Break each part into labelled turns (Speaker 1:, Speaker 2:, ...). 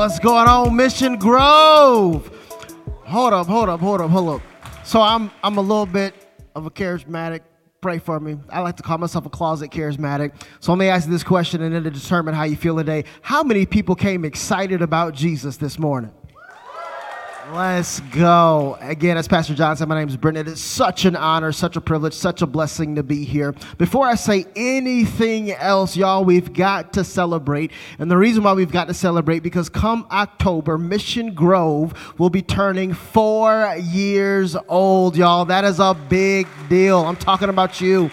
Speaker 1: What's going on, Mission Grove? Hold up, hold up, hold up, hold up. So I'm I'm a little bit of a charismatic. Pray for me. I like to call myself a closet charismatic. So let me ask you this question and then to determine how you feel today. How many people came excited about Jesus this morning? Let's go. Again, as Pastor John said, my name is Brent. It is such an honor, such a privilege, such a blessing to be here. Before I say anything else, y'all, we've got to celebrate. And the reason why we've got to celebrate, because come October, Mission Grove will be turning four years old, y'all. That is a big deal. I'm talking about you.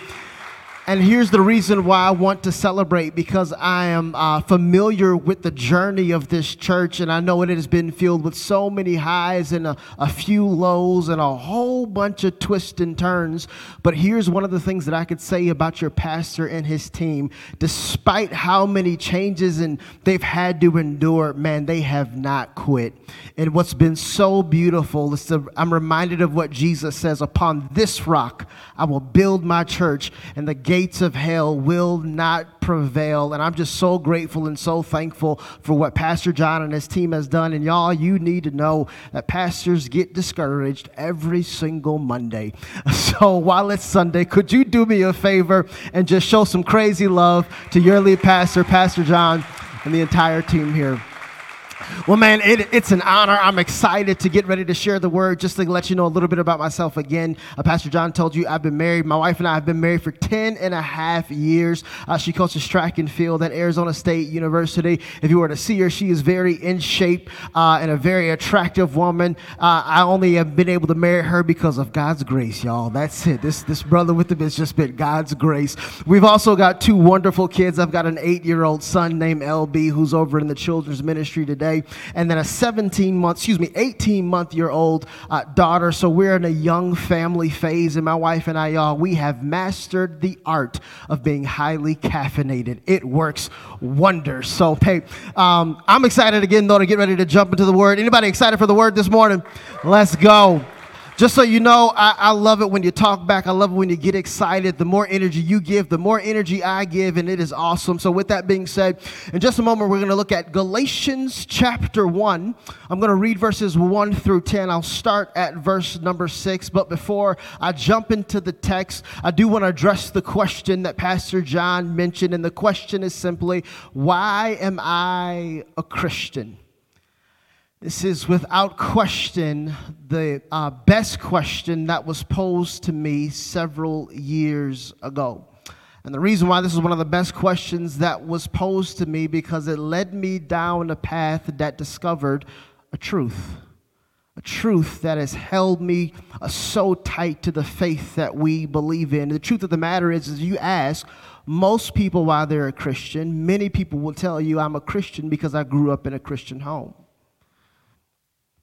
Speaker 1: And here's the reason why I want to celebrate because I am uh, familiar with the journey of this church, and I know it has been filled with so many highs and a, a, few lows and a whole bunch of twists and turns. But here's one of the things that I could say about your pastor and his team. Despite how many changes and they've had to endure, man, they have not quit. And what's been so beautiful is to, I'm reminded of what Jesus says Upon this rock I will build my church, and the gates of hell will not prevail. And I'm just so grateful and so thankful for what Pastor John and his team has done. And y'all, you need to know that pastors get discouraged every single Monday. So while it's Sunday, could you do me a favor and just show some crazy love to your lead pastor, Pastor John, and the entire team here? Well, man, it, it's an honor. I'm excited to get ready to share the word. Just to let you know a little bit about myself again, uh, Pastor John told you I've been married. My wife and I have been married for 10 and a half years. Uh, she coaches track and field at Arizona State University. If you were to see her, she is very in shape uh, and a very attractive woman. Uh, I only have been able to marry her because of God's grace, y'all. That's it. This, this brother with him has just been God's grace. We've also got two wonderful kids. I've got an eight year old son named LB who's over in the children's ministry today and then a 17 month, excuse me, 18 month year old uh, daughter. So we're in a young family phase, and my wife and I, y'all, we have mastered the art of being highly caffeinated. It works wonders. So, hey, um, I'm excited again, though, to get ready to jump into the word. Anybody excited for the word this morning? Let's go. Just so you know, I, I, love it when you talk back. I love it when you get excited. The more energy you give, the more energy I give, and it is awesome. So, with that being said, in just a moment, we're going to look at Galatians chapter 1. I'm going to read verses 1 through 10. I'll start at verse number 6. But before I jump into the text, I do want to address the question that Pastor John mentioned. And the question is simply, Why am I a Christian? This is without question the uh, best question that was posed to me several years ago. And the reason why this is one of the best questions that was posed to me because it led me down a path that discovered a truth. A truth that has held me uh, so tight to the faith that we believe in. The truth of the matter is, is you ask, most people, why they're a Christian, many people will tell you, I'm a Christian because I grew up in a Christian home.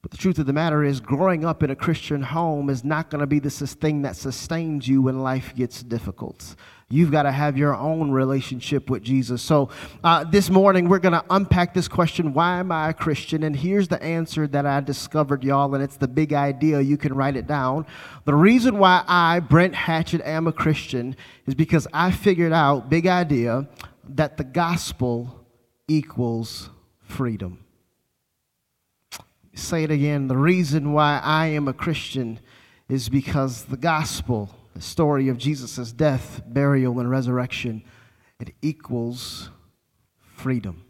Speaker 1: But the truth of the matter is, growing up in a Christian home is not going to be the thing that sustains you when life gets difficult. You've got to have your own relationship with Jesus. So, uh, this morning, we're going to unpack this question why am I a Christian? And here's the answer that I discovered, y'all, and it's the big idea. You can write it down. The reason why I, Brent Hatchett, am a Christian is because I figured out, big idea, that the gospel equals freedom say it again. The reason why I am a Christian is because the gospel, the story of Jesus' death, burial, and resurrection, it equals freedom.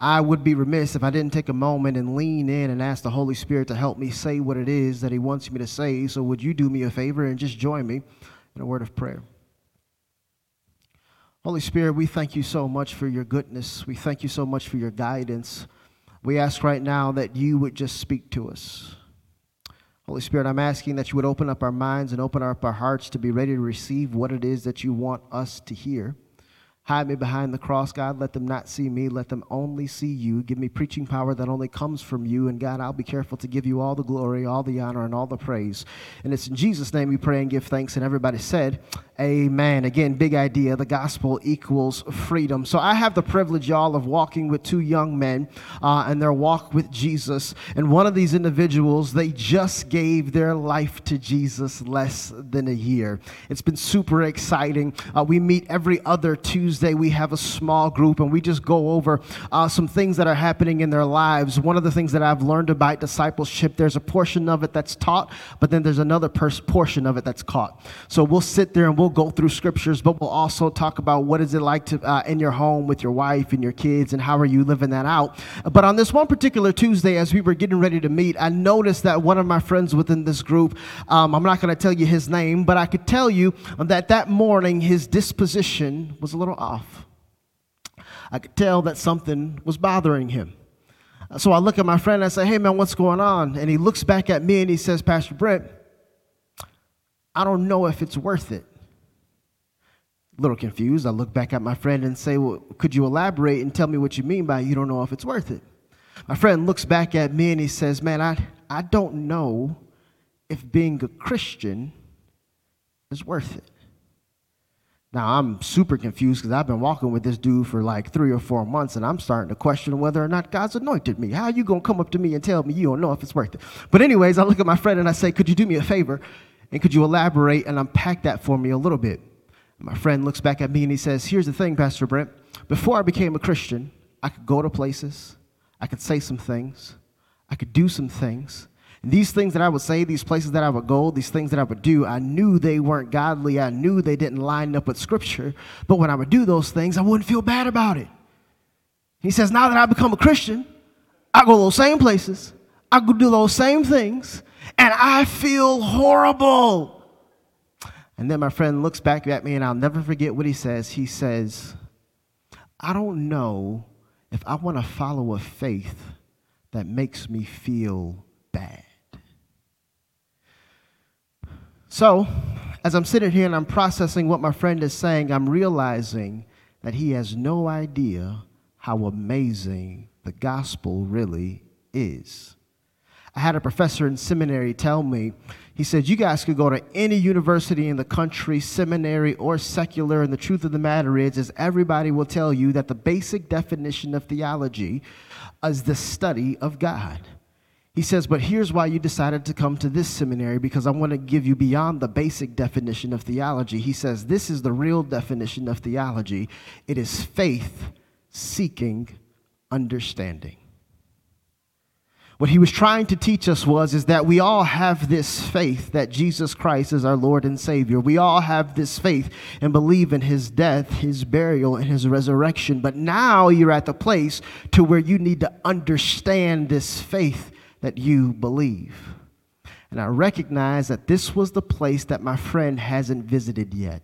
Speaker 1: I would be remiss if I didn't take a moment and lean in and ask the Holy Spirit to help me say what it is that He wants me to say. So, would you do me a favor and just join me in a word of prayer? Holy Spirit, we thank you so much for your goodness. We thank you so much for your guidance. We ask right now that you would just speak to us. Holy Spirit, I'm asking that you would open up our minds and open up our hearts to be ready to receive what it is that you want us to hear. Hide me behind the cross, God. Let them not see me. Let them only see you. Give me preaching power that only comes from you. And God, I'll be careful to give you all the glory, all the honor, and all the praise. And it's in Jesus' name we pray and give thanks. And everybody said, Amen. Again, big idea. The gospel equals freedom. So I have the privilege, y'all, of walking with two young men uh, and their walk with Jesus. And one of these individuals, they just gave their life to Jesus less than a year. It's been super exciting. Uh, we meet every other Tuesday Tuesday, we have a small group and we just go over uh, some things that are happening in their lives. One of the things that I've learned about discipleship, there's a portion of it that's taught, but then there's another pers- portion of it that's caught. So we'll sit there and we'll go through scriptures, but we'll also talk about what is it like to uh, in your home with your wife and your kids and how are you living that out. But on this one particular Tuesday, as we were getting ready to meet, I noticed that one of my friends within this group, um, I'm not going to tell you his name, but I could tell you that that morning his disposition was a little off. I could tell that something was bothering him. So I look at my friend and I say, Hey man, what's going on? And he looks back at me and he says, Pastor Brent, I don't know if it's worth it. A little confused. I look back at my friend and say, Well, could you elaborate and tell me what you mean by you don't know if it's worth it? My friend looks back at me and he says, Man, I, I don't know if being a Christian is worth it. Now, I'm super confused because I've been walking with this dude for like three or four months, and I'm starting to question whether or not God's anointed me. How are you to come up to me and tell me you don't know if it's worth it? But, anyways, I look at my friend and I say, Could you do me a favor? And could you elaborate and unpack that for me a little bit? My friend looks back at me and he says, Here's the thing, Pastor Brent. Before I became a Christian, I could go to places, I could say some things, I could do some things, these things that I would say, these places that I would go, these things that I would do, I knew they weren't godly. I knew they didn't line up with Scripture. But when I would do those things, I wouldn't feel bad about it. He says, now that I've become a Christian, I go those same places, I go do those same things, and I feel horrible. And then my friend looks back at me, and I'll never forget what he says. He says, I don't know if I want to follow a faith that makes me feel bad. So, as I'm sitting here and I'm processing what my friend is saying, I'm realizing that he has no idea how amazing the gospel really is. I had a professor in seminary tell me, he said, You guys could go to any university in the country, seminary or secular, and the truth of the matter is, is everybody will tell you that the basic definition of theology is the study of God. He says, But here's why you decided to come to this seminary because I want to give you beyond the basic definition of theology. He says, This is the real definition of theology it is faith seeking understanding. What he was trying to teach us was is that we all have this faith that Jesus Christ is our Lord and Savior. We all have this faith and believe in his death, his burial, and his resurrection. But now you're at the place to where you need to understand this faith that you believe. And I recognize that this was the place that my friend hasn't visited yet.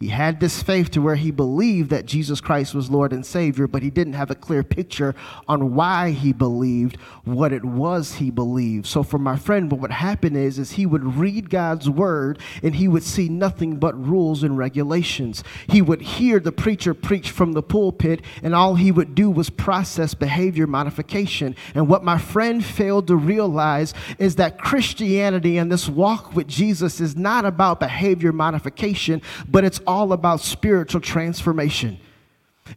Speaker 1: He had this faith to where he believed that Jesus Christ was Lord and Savior, but he didn't have a clear picture on why he believed what it was he believed. So for my friend, what would happen is, is he would read God's word and he would see nothing but rules and regulations. He would hear the preacher preach from the pulpit and all he would do was process behavior modification. And what my friend failed to realize is that Christianity and this walk with Jesus is not about behavior modification, but it's all about spiritual transformation.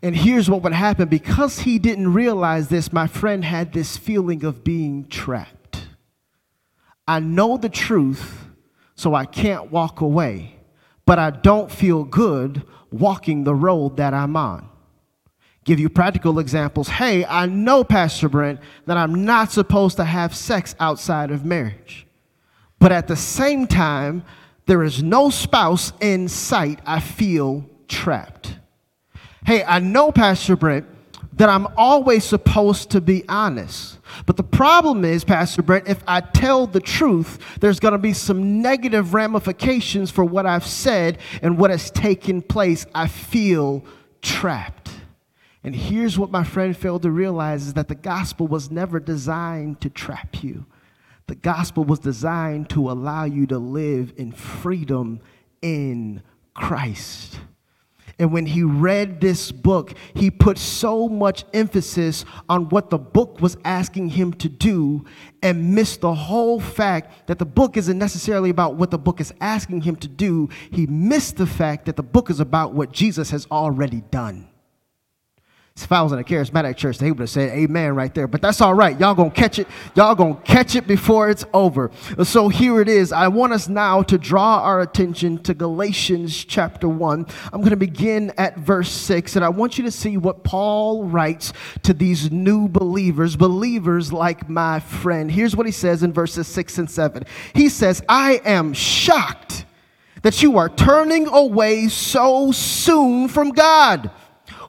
Speaker 1: And here's what would happen because he didn't realize this, my friend had this feeling of being trapped. I know the truth, so I can't walk away, but I don't feel good walking the road that I'm on. Give you practical examples. Hey, I know, Pastor Brent, that I'm not supposed to have sex outside of marriage. But at the same time, there is no spouse in sight, I feel trapped. Hey, I know, Pastor Brent, that I'm always supposed to be honest. But the problem is, Pastor Brent, if I tell the truth, there's going to be some negative ramifications for what I've said and what has taken place. I feel trapped. And here's what my friend failed to realize is that the gospel was never designed to trap you. The gospel was designed to allow you to live in freedom in Christ. And when he read this book, he put so much emphasis on what the book was asking him to do and missed the whole fact that the book isn't necessarily about what the book is asking him to do. He missed the fact that the book is about what Jesus has already done. If I was in a charismatic church, they would have said amen right there. But that's all right. Y'all gonna catch it. Y'all gonna catch it before it's over. So here it is. I want us now to draw our attention to Galatians chapter 1. I'm gonna begin at verse 6, and I want you to see what Paul writes to these new believers, believers like my friend. Here's what he says in verses 6 and 7. He says, I am shocked that you are turning away so soon from God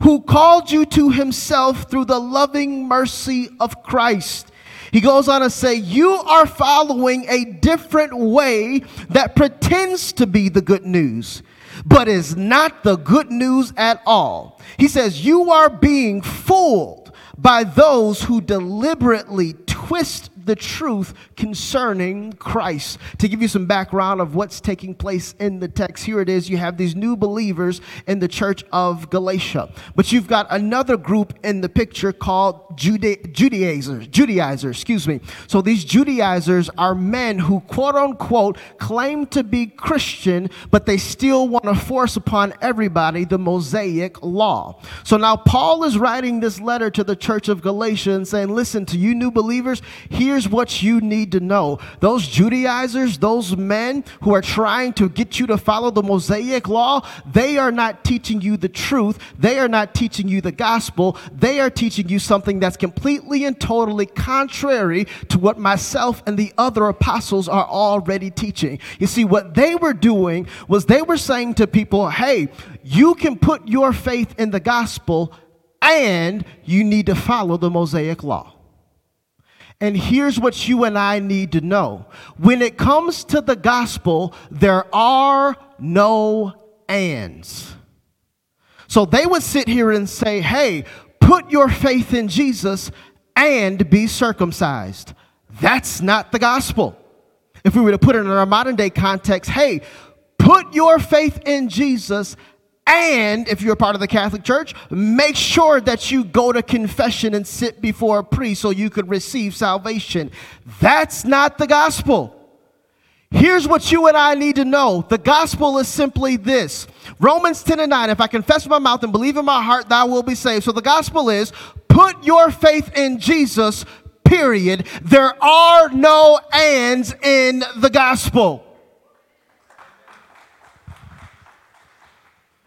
Speaker 1: who called you to himself through the loving mercy of Christ. He goes on to say, You are following a different way that pretends to be the good news, but is not the good news at all. He says, You are being fooled by those who deliberately twist the truth concerning Christ. To give you some background of what's taking place in the text, here it is. You have these new believers in the church of Galatia, but you've got another group in the picture called Juda- Judaizers. Judaizers, excuse me. So these Judaizers are men who, quote unquote, claim to be Christian, but they still want to force upon everybody the Mosaic law. So now Paul is writing this letter to the church of Galatia and saying, listen, to you new believers, here here's what you need to know. Those Judaizers, those men who are trying to get you to follow the Mosaic law, they are not teaching you the truth. They are not teaching you the gospel. They are teaching you something that's completely and totally contrary to what myself and the other apostles are already teaching. You see, what they were doing was they were saying to people, hey, you can put your faith in the gospel and you need to follow the Mosaic law. And here's what you and I need to know when it comes to the gospel, there are no ands. So they would sit here and say, hey, put your faith in Jesus and be circumcised. That's not the gospel. If we were to put it in our modern day context, hey, put your faith in Jesus and if you're a part of the Catholic Church, make sure that you go to confession and sit before a priest so you could receive salvation. That's not the gospel. Here's what you and I need to know. The gospel is simply this. Romans 10 and 9, if I confess with my mouth and believe in my heart, thou will be saved. So the gospel is put your faith in Jesus, period. There are no ands in the gospel.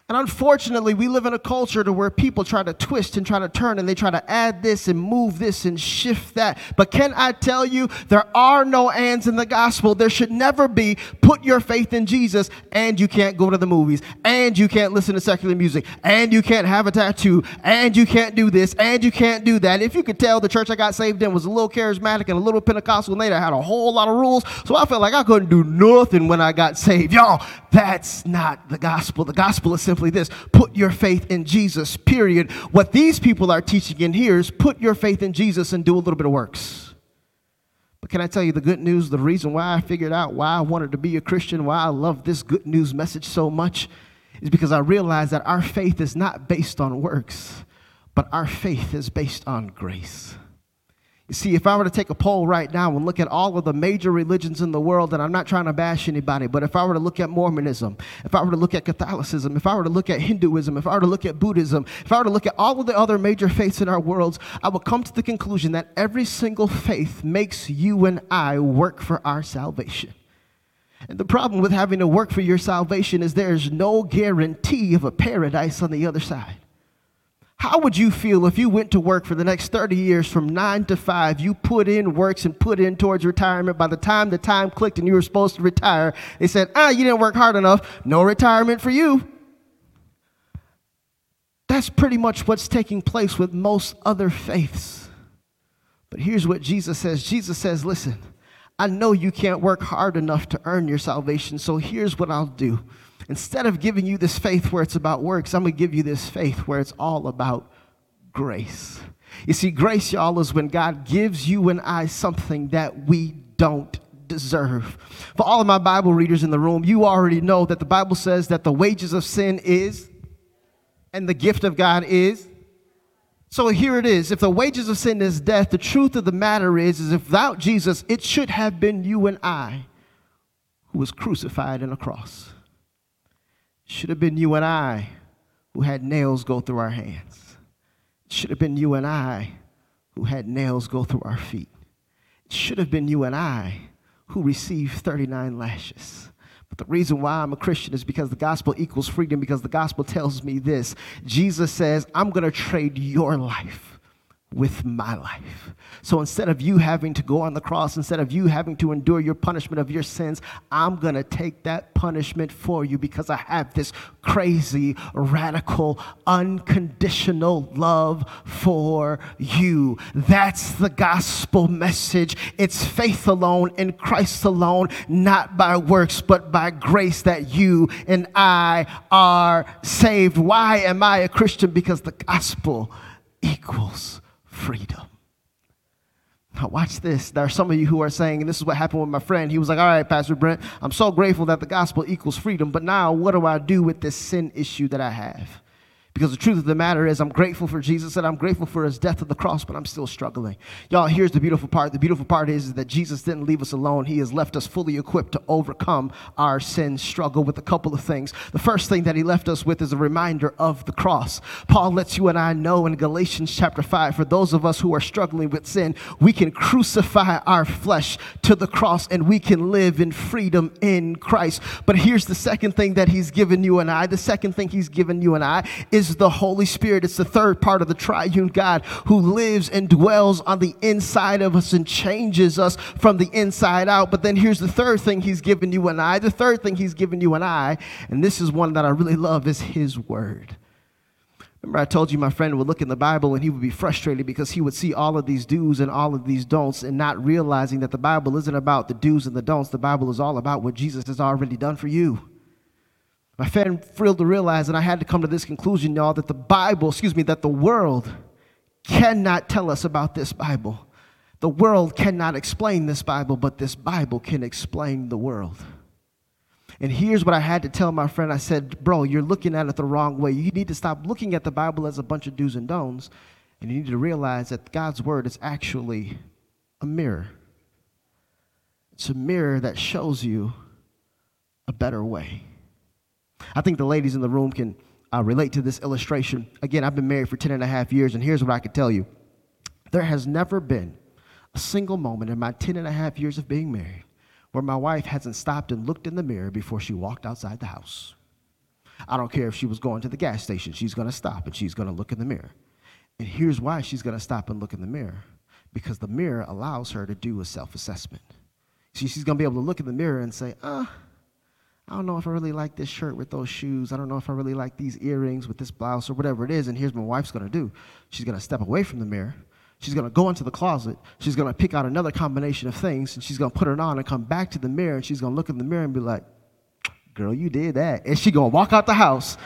Speaker 1: And unfortunately, we live in a culture to where people try to twist and try to turn and they try to add this and move this and shift that. But can I tell you, there are no ands in the gospel. There should never be put your faith in Jesus and you can't go to the movies and you can't listen to secular music and you can't have a tattoo and you can't do this and you can't do that. If you could tell, the church I got saved in was a little charismatic and a little Pentecostal and they had a whole lot of rules. So I felt like I couldn't do nothing when I got saved. Y'all, that's not the gospel. The gospel is simply this put your faith in Jesus, period. What these people are teaching in here is put your faith in Jesus and do a little bit of works. But can I tell you the good news? The reason why I figured out why I wanted to be a Christian, why I love this good news message so much, is because I realized that our faith is not based on works, but our faith is based on grace. You see, if I were to take a poll right now and look at all of the major religions in the world, and I'm not trying to bash anybody, but if I were to look at Mormonism, if I were to look at Catholicism, if I were to look at Hinduism, if I were to look at Buddhism, if I were to look at all of the other major faiths in our worlds, I would come to the conclusion that every single faith makes you and I work for our salvation. And the problem with having to work for your salvation is there's no guarantee of a paradise on the other side. How would you feel if you went to work for the next 30 years from nine to five? You put in works and put in towards retirement. By the time the time clicked and you were supposed to retire, they said, ah, you didn't work hard enough. No retirement for you. That's pretty much what's taking place with most other faiths. But here's what Jesus says Jesus says, listen, I know you can't work hard enough to earn your salvation, so here's what I'll do. Instead of giving you this faith where it's about works, I'm going to give you this faith where it's all about grace. You see, grace, y'all, is when God gives you and I something that we don't deserve. For all of my Bible readers in the room, you already know that the Bible says that the wages of sin is, and the gift of God is. So here it is. If the wages of sin is death, the truth of the matter is, is if without Jesus, it should have been you and I who was crucified in a cross It should have been you and I who had nails go through our hands. It should have been you and I who had nails go through our feet. It should have been you and I who received 39 lashes. But the reason why I'm a Christian is because the gospel equals freedom, because the gospel tells me this. Jesus says, I'm going to trade your life with my life. So instead of you having to go on the cross, instead of you having to endure your punishment of your sins, I'm going to take that punishment for you because I have this crazy, radical, unconditional love for you. That's the gospel message. It's faith alone in Christ alone, not by works, but by grace that you and I are saved. Why am I a Christian? Because the gospel equals freedom. Now, watch this. There are some of you who are saying, and this is what happened with my friend. He was like, All right, Pastor Brent, I'm so grateful that the gospel equals freedom, but now what do I do with this sin issue that I have? Because the truth of the matter is, I'm grateful for Jesus and I'm grateful for his death on the cross, but I'm still struggling. Y'all, here's the beautiful part. The beautiful part is, is that Jesus didn't leave us alone. He has left us fully equipped to overcome our sin struggle with a couple of things. The first thing that he left us with is a reminder of the cross. Paul lets you and I know in Galatians chapter 5 for those of us who are struggling with sin, we can crucify our flesh to the cross and we can live in freedom in Christ. But here's the second thing that he's given you and I. The second thing he's given you and I is is the Holy Spirit. It's the third part of the triune God who lives and dwells on the inside of us and changes us from the inside out. But then here's the third thing He's given you and I. The third thing He's given you and I, and this is one that I really love, is His Word. Remember, I told you my friend would look in the Bible and he would be frustrated because he would see all of these do's and all of these don'ts and not realizing that the Bible isn't about the do's and the don'ts. The Bible is all about what Jesus has already done for you. My friend failed to realize, and I had to come to this conclusion, y'all, that the Bible, excuse me, that the world cannot tell us about this Bible. The world cannot explain this Bible, but this Bible can explain the world. And here's what I had to tell my friend I said, Bro, you're looking at it the wrong way. You need to stop looking at the Bible as a bunch of do's and don'ts, and you need to realize that God's Word is actually a mirror. It's a mirror that shows you a better way. I think the ladies in the room can uh, relate to this illustration. Again, I've been married for 10 and a half years, and here's what I can tell you there has never been a single moment in my 10 and a half years of being married where my wife hasn't stopped and looked in the mirror before she walked outside the house. I don't care if she was going to the gas station, she's going to stop and she's going to look in the mirror. And here's why she's going to stop and look in the mirror because the mirror allows her to do a self assessment. See, she's going to be able to look in the mirror and say, uh, I don't know if I really like this shirt with those shoes. I don't know if I really like these earrings with this blouse or whatever it is. And here's what my wife's gonna do she's gonna step away from the mirror. She's gonna go into the closet. She's gonna pick out another combination of things and she's gonna put it on and come back to the mirror and she's gonna look in the mirror and be like, Girl, you did that. And she's gonna walk out the house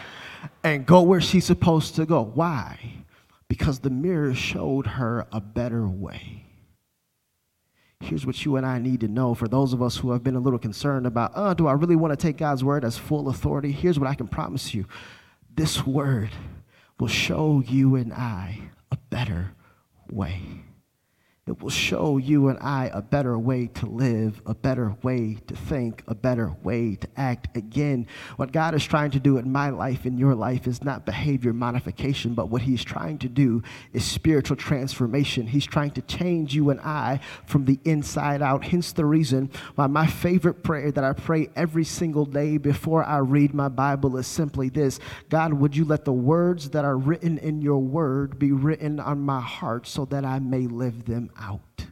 Speaker 1: and go where she's supposed to go. Why? Because the mirror showed her a better way. Here's what you and I need to know for those of us who have been a little concerned about, oh, do I really want to take God's word as full authority? Here's what I can promise you this word will show you and I a better way. It will show you and I a better way to live, a better way to think, a better way to act. Again, what God is trying to do in my life, in your life, is not behavior modification, but what He's trying to do is spiritual transformation. He's trying to change you and I from the inside out. Hence the reason why my favorite prayer that I pray every single day before I read my Bible is simply this God, would you let the words that are written in your word be written on my heart so that I may live them out.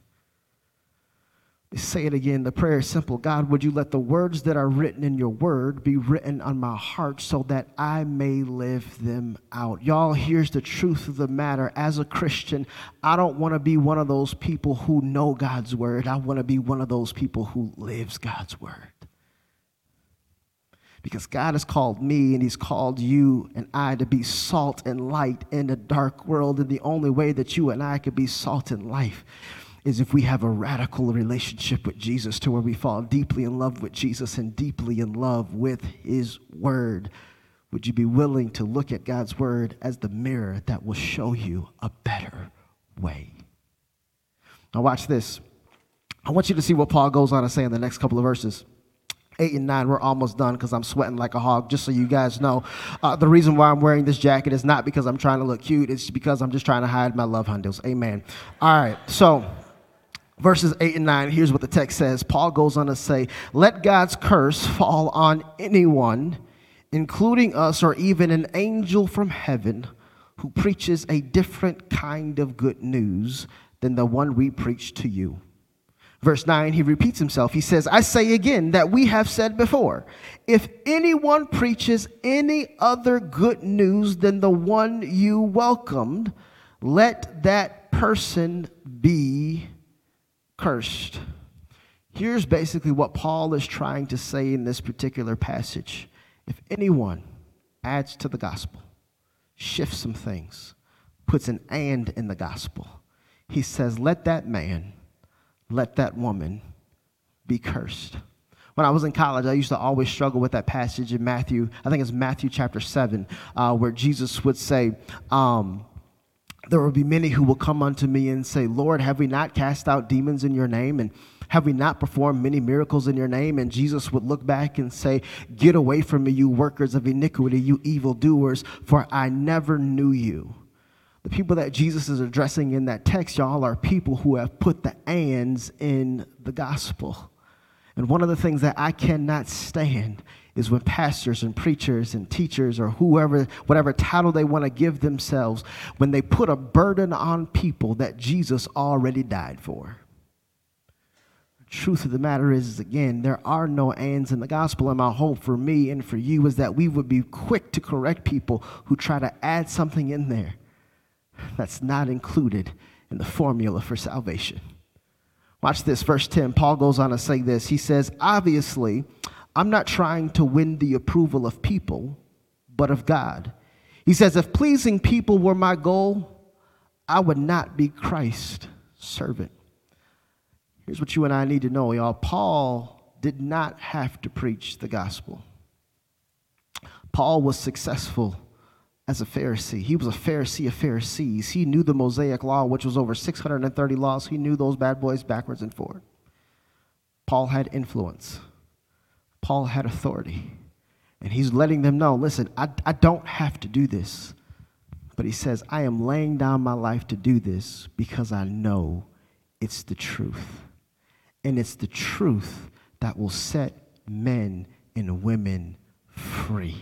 Speaker 1: Say it again. The prayer is simple. God, would you let the words that are written in your word be written on my heart so that I may live them out? Y'all, here's the truth of the matter. As a Christian, I don't want to be one of those people who know God's word. I want to be one of those people who lives God's word. Because God has called me and He's called you and I to be salt and light in a dark world. And the only way that you and I could be salt and life is if we have a radical relationship with Jesus to where we fall deeply in love with Jesus and deeply in love with his word. Would you be willing to look at God's word as the mirror that will show you a better way? Now, watch this. I want you to see what Paul goes on to say in the next couple of verses. Eight and nine, we're almost done because I'm sweating like a hog, just so you guys know. Uh, the reason why I'm wearing this jacket is not because I'm trying to look cute, it's because I'm just trying to hide my love handles. Amen. All right, so verses 8 and 9, here's what the text says. Paul goes on to say, Let God's curse fall on anyone, including us or even an angel from heaven, who preaches a different kind of good news than the one we preach to you. Verse 9, he repeats himself. He says, I say again that we have said before if anyone preaches any other good news than the one you welcomed, let that person be cursed. Here's basically what Paul is trying to say in this particular passage. If anyone adds to the gospel, shifts some things, puts an and in the gospel, he says, let that man let that woman be cursed. When I was in college, I used to always struggle with that passage in Matthew, I think it's Matthew chapter 7, uh, where Jesus would say, um, There will be many who will come unto me and say, Lord, have we not cast out demons in your name? And have we not performed many miracles in your name? And Jesus would look back and say, Get away from me, you workers of iniquity, you evildoers, for I never knew you. The people that Jesus is addressing in that text, y'all, are people who have put the ands in the gospel. And one of the things that I cannot stand is when pastors and preachers and teachers or whoever, whatever title they want to give themselves, when they put a burden on people that Jesus already died for. The truth of the matter is, is, again, there are no ands in the gospel. And my hope for me and for you is that we would be quick to correct people who try to add something in there that's not included in the formula for salvation. Watch this, verse 10. Paul goes on to say this. He says, Obviously, I'm not trying to win the approval of people, but of God. He says, If pleasing people were my goal, I would not be Christ's servant. Here's what you and I need to know, y'all. Paul did not have to preach the gospel. Paul was successful as a Pharisee. He was a Pharisee of Pharisees. He knew the Mosaic law, which was over 630 laws. He knew those bad boys backwards and forward. Paul had influence, Paul had authority. And he's letting them know listen, I, I don't have to do this. But he says, I am laying down my life to do this because I know it's the truth. And it's the truth that will set men and women free.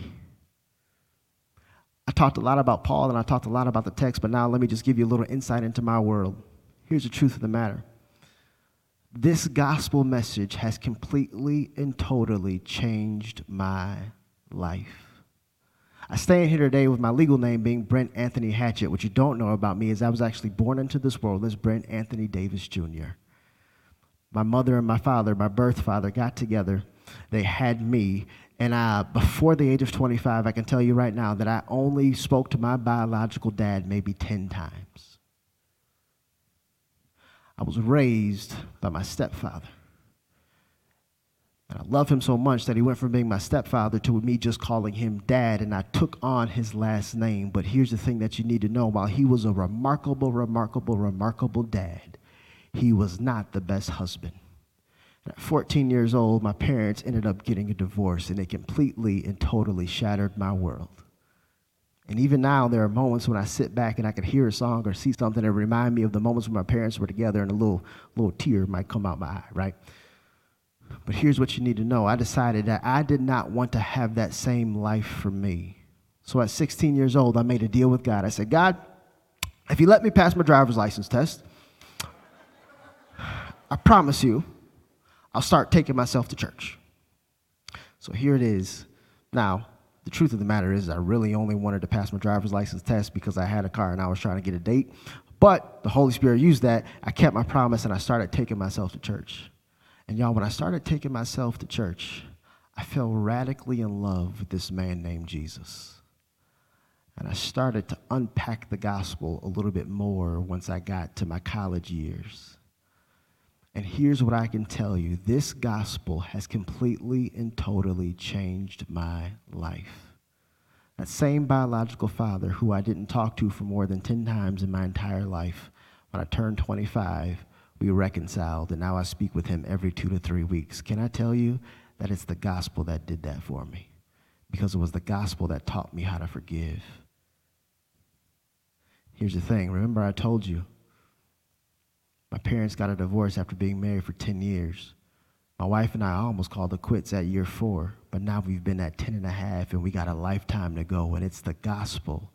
Speaker 1: I talked a lot about Paul and I talked a lot about the text, but now let me just give you a little insight into my world. Here's the truth of the matter this gospel message has completely and totally changed my life. I stand here today with my legal name being Brent Anthony Hatchett. What you don't know about me is I was actually born into this world as Brent Anthony Davis Jr. My mother and my father, my birth father, got together. They had me, and I, before the age of 25, I can tell you right now that I only spoke to my biological dad maybe 10 times. I was raised by my stepfather. And I love him so much that he went from being my stepfather to me just calling him dad, and I took on his last name. But here's the thing that you need to know while he was a remarkable, remarkable, remarkable dad, he was not the best husband. At 14 years old, my parents ended up getting a divorce, and it completely and totally shattered my world. And even now, there are moments when I sit back and I can hear a song or see something that remind me of the moments when my parents were together, and a little, little tear might come out my eye, right? But here's what you need to know I decided that I did not want to have that same life for me. So at 16 years old, I made a deal with God. I said, God, if you let me pass my driver's license test, I promise you I'll start taking myself to church. So here it is. Now, the truth of the matter is, I really only wanted to pass my driver's license test because I had a car and I was trying to get a date. But the Holy Spirit used that. I kept my promise and I started taking myself to church. And y'all, when I started taking myself to church, I fell radically in love with this man named Jesus. And I started to unpack the gospel a little bit more once I got to my college years. And here's what I can tell you this gospel has completely and totally changed my life. That same biological father who I didn't talk to for more than 10 times in my entire life, when I turned 25, we reconciled, and now I speak with him every two to three weeks. Can I tell you, that it's the gospel that did that for me because it was the gospel that taught me how to forgive. Here's the thing remember, I told you my parents got a divorce after being married for 10 years. My wife and I almost called it quits at year four, but now we've been at 10 and a half and we got a lifetime to go. And it's the gospel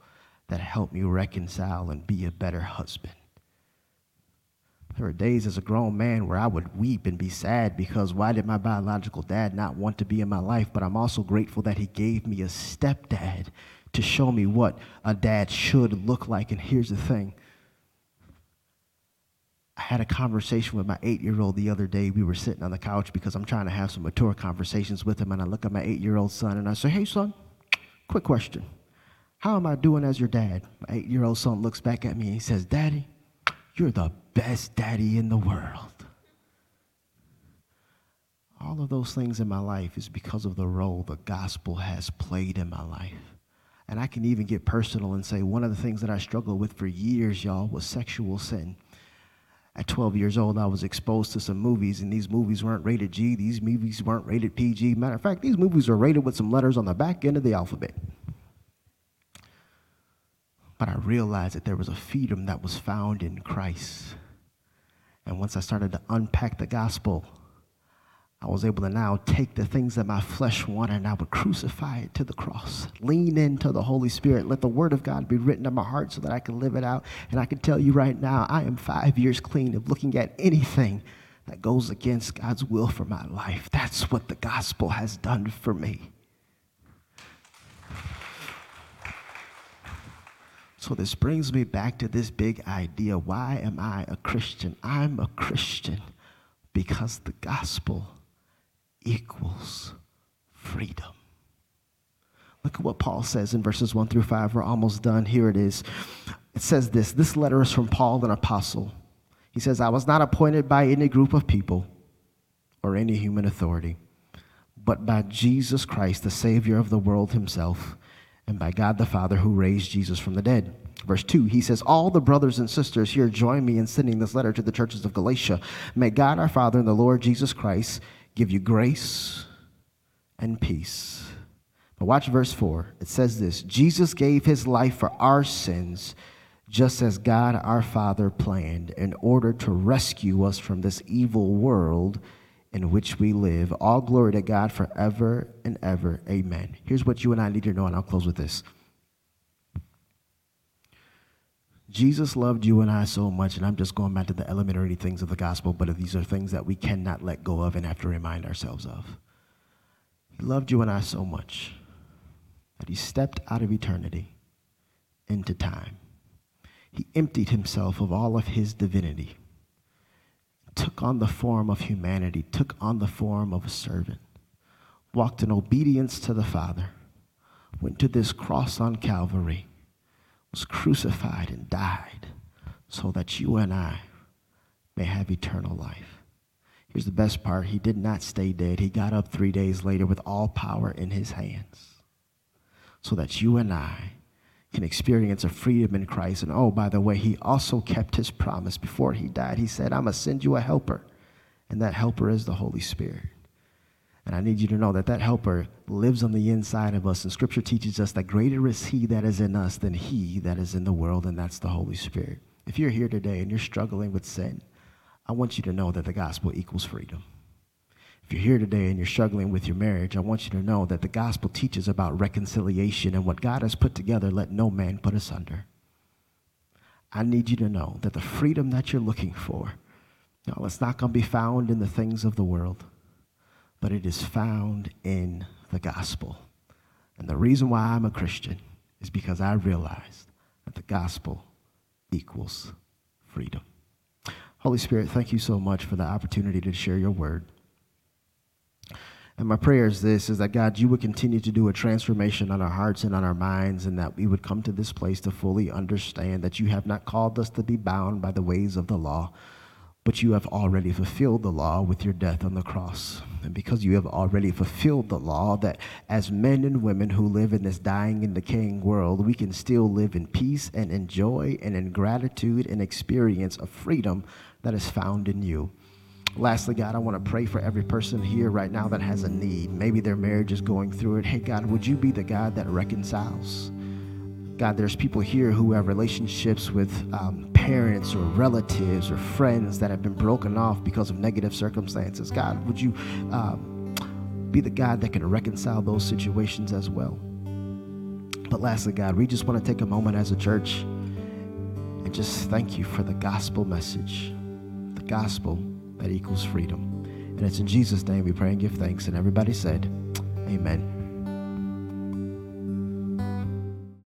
Speaker 1: that helped me reconcile and be a better husband. There were days as a grown man where I would weep and be sad because why did my biological dad not want to be in my life? But I'm also grateful that he gave me a stepdad to show me what a dad should look like. And here's the thing I had a conversation with my eight year old the other day. We were sitting on the couch because I'm trying to have some mature conversations with him. And I look at my eight year old son and I say, Hey, son, quick question. How am I doing as your dad? My eight year old son looks back at me and he says, Daddy, you're the best daddy in the world. All of those things in my life is because of the role the gospel has played in my life. And I can even get personal and say one of the things that I struggled with for years, y'all, was sexual sin. At 12 years old, I was exposed to some movies, and these movies weren't rated G. These movies weren't rated PG. Matter of fact, these movies were rated with some letters on the back end of the alphabet. But I realized that there was a freedom that was found in Christ. And once I started to unpack the gospel, I was able to now take the things that my flesh wanted and I would crucify it to the cross. Lean into the Holy Spirit. Let the Word of God be written in my heart so that I can live it out. And I can tell you right now, I am five years clean of looking at anything that goes against God's will for my life. That's what the gospel has done for me. So, this brings me back to this big idea why am I a Christian? I'm a Christian because the gospel equals freedom. Look at what Paul says in verses 1 through 5. We're almost done. Here it is. It says this This letter is from Paul, an apostle. He says, I was not appointed by any group of people or any human authority, but by Jesus Christ, the Savior of the world himself and by God the Father who raised Jesus from the dead. Verse 2, he says, All the brothers and sisters here join me in sending this letter to the churches of Galatia. May God our Father and the Lord Jesus Christ give you grace and peace. But watch verse 4. It says this Jesus gave his life for our sins, just as God our Father planned, in order to rescue us from this evil world in which we live. All glory to God forever and ever. Amen. Here's what you and I need to know, and I'll close with this. Jesus loved you and I so much, and I'm just going back to the elementary things of the gospel, but these are things that we cannot let go of and have to remind ourselves of. He loved you and I so much that he stepped out of eternity into time. He emptied himself of all of his divinity took on the form of humanity, took on the form of a servant, walked in obedience to the Father, went to this cross on Calvary, was crucified and died so that you and I may have eternal life. Here's the best part He did not stay dead. He got up three days later with all power in His hands so that you and I can experience a freedom in Christ. And oh, by the way, he also kept his promise before he died. He said, I'm going to send you a helper, and that helper is the Holy Spirit. And I need you to know that that helper lives on the inside of us. And scripture teaches us that greater is he that is in us than he that is in the world, and that's the Holy Spirit. If you're here today and you're struggling with sin, I want you to know that the gospel equals freedom. If you're here today and you're struggling with your marriage, I want you to know that the gospel teaches about reconciliation and what God has put together, let no man put asunder. I need you to know that the freedom that you're looking for, no, it's not going to be found in the things of the world, but it is found in the gospel. And the reason why I'm a Christian is because I realized that the gospel equals freedom. Holy Spirit, thank you so much for the opportunity to share your word. And my prayer is this is that God, you would continue to do a transformation on our hearts and on our minds, and that we would come to this place to fully understand that you have not called us to be bound by the ways of the law, but you have already fulfilled the law with your death on the cross. And because you have already fulfilled the law, that as men and women who live in this dying and decaying world, we can still live in peace and in joy and in gratitude and experience of freedom that is found in you. Lastly, God, I want to pray for every person here right now that has a need. Maybe their marriage is going through it. Hey, God, would you be the God that reconciles? God, there's people here who have relationships with um, parents or relatives or friends that have been broken off because of negative circumstances. God, would you um, be the God that can reconcile those situations as well? But lastly, God, we just want to take a moment as a church and just thank you for the gospel message, the gospel that equals freedom. And it's in Jesus' name we pray and give thanks. And everybody said, Amen.